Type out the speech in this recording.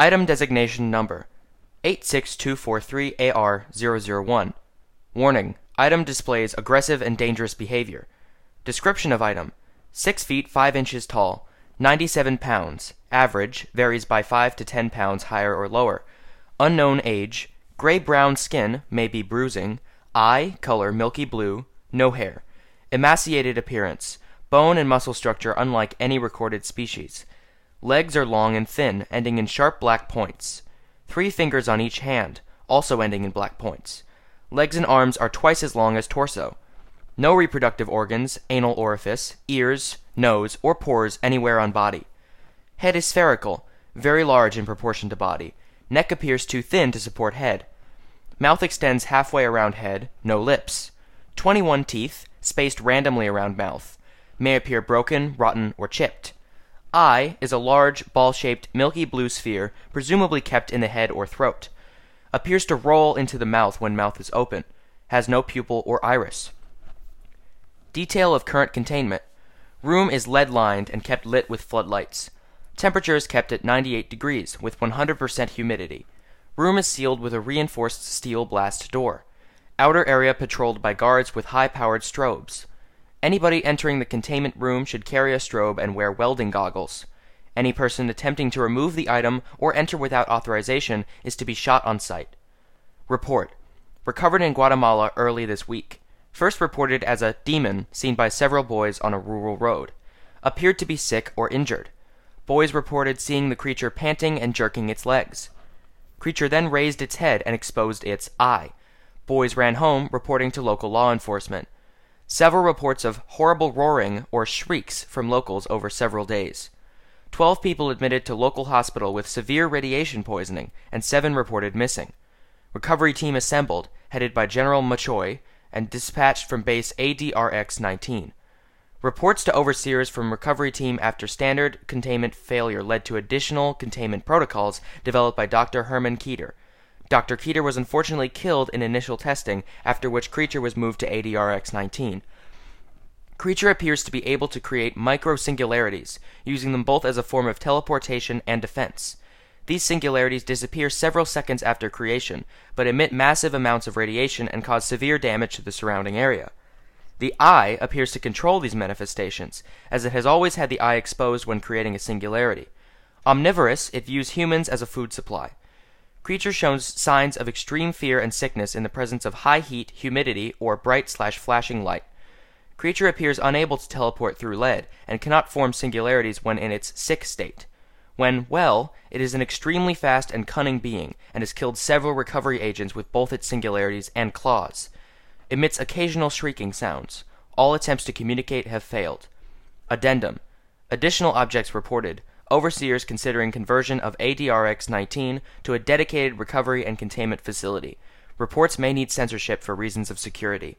Item designation number 86243AR001. Warning: Item displays aggressive and dangerous behavior. Description of item: 6 feet 5 inches tall, 97 pounds, average, varies by 5 to 10 pounds higher or lower. Unknown age, gray brown skin, may be bruising, eye color milky blue, no hair. Emaciated appearance, bone and muscle structure unlike any recorded species. Legs are long and thin, ending in sharp black points. Three fingers on each hand, also ending in black points. Legs and arms are twice as long as torso. No reproductive organs, anal orifice, ears, nose, or pores anywhere on body. Head is spherical, very large in proportion to body. Neck appears too thin to support head. Mouth extends halfway around head, no lips. 21 teeth, spaced randomly around mouth. May appear broken, rotten, or chipped. Eye is a large, ball shaped, milky blue sphere, presumably kept in the head or throat. Appears to roll into the mouth when mouth is open. Has no pupil or iris. Detail of current containment. Room is lead lined and kept lit with floodlights. Temperature is kept at 98 degrees with 100% humidity. Room is sealed with a reinforced steel blast door. Outer area patrolled by guards with high powered strobes. Anybody entering the containment room should carry a strobe and wear welding goggles. Any person attempting to remove the item or enter without authorization is to be shot on sight. Report. Recovered in Guatemala early this week. First reported as a demon seen by several boys on a rural road. Appeared to be sick or injured. Boys reported seeing the creature panting and jerking its legs. Creature then raised its head and exposed its eye. Boys ran home, reporting to local law enforcement. Several reports of horrible roaring or shrieks from locals over several days. Twelve people admitted to local hospital with severe radiation poisoning, and seven reported missing. Recovery team assembled, headed by General Machoy, and dispatched from base ADRX 19. Reports to overseers from recovery team after standard containment failure led to additional containment protocols developed by Dr. Herman Keeter. Dr. Keeter was unfortunately killed in initial testing, after which Creature was moved to ADRX 19. Creature appears to be able to create micro singularities, using them both as a form of teleportation and defense. These singularities disappear several seconds after creation, but emit massive amounts of radiation and cause severe damage to the surrounding area. The eye appears to control these manifestations, as it has always had the eye exposed when creating a singularity. Omnivorous, it views humans as a food supply. Creature shows signs of extreme fear and sickness in the presence of high heat, humidity, or bright slash flashing light. Creature appears unable to teleport through lead, and cannot form singularities when in its sick state. When well, it is an extremely fast and cunning being, and has killed several recovery agents with both its singularities and claws. Emits occasional shrieking sounds. All attempts to communicate have failed. Addendum. Additional objects reported. Overseers considering conversion of ADRX 19 to a dedicated recovery and containment facility. Reports may need censorship for reasons of security.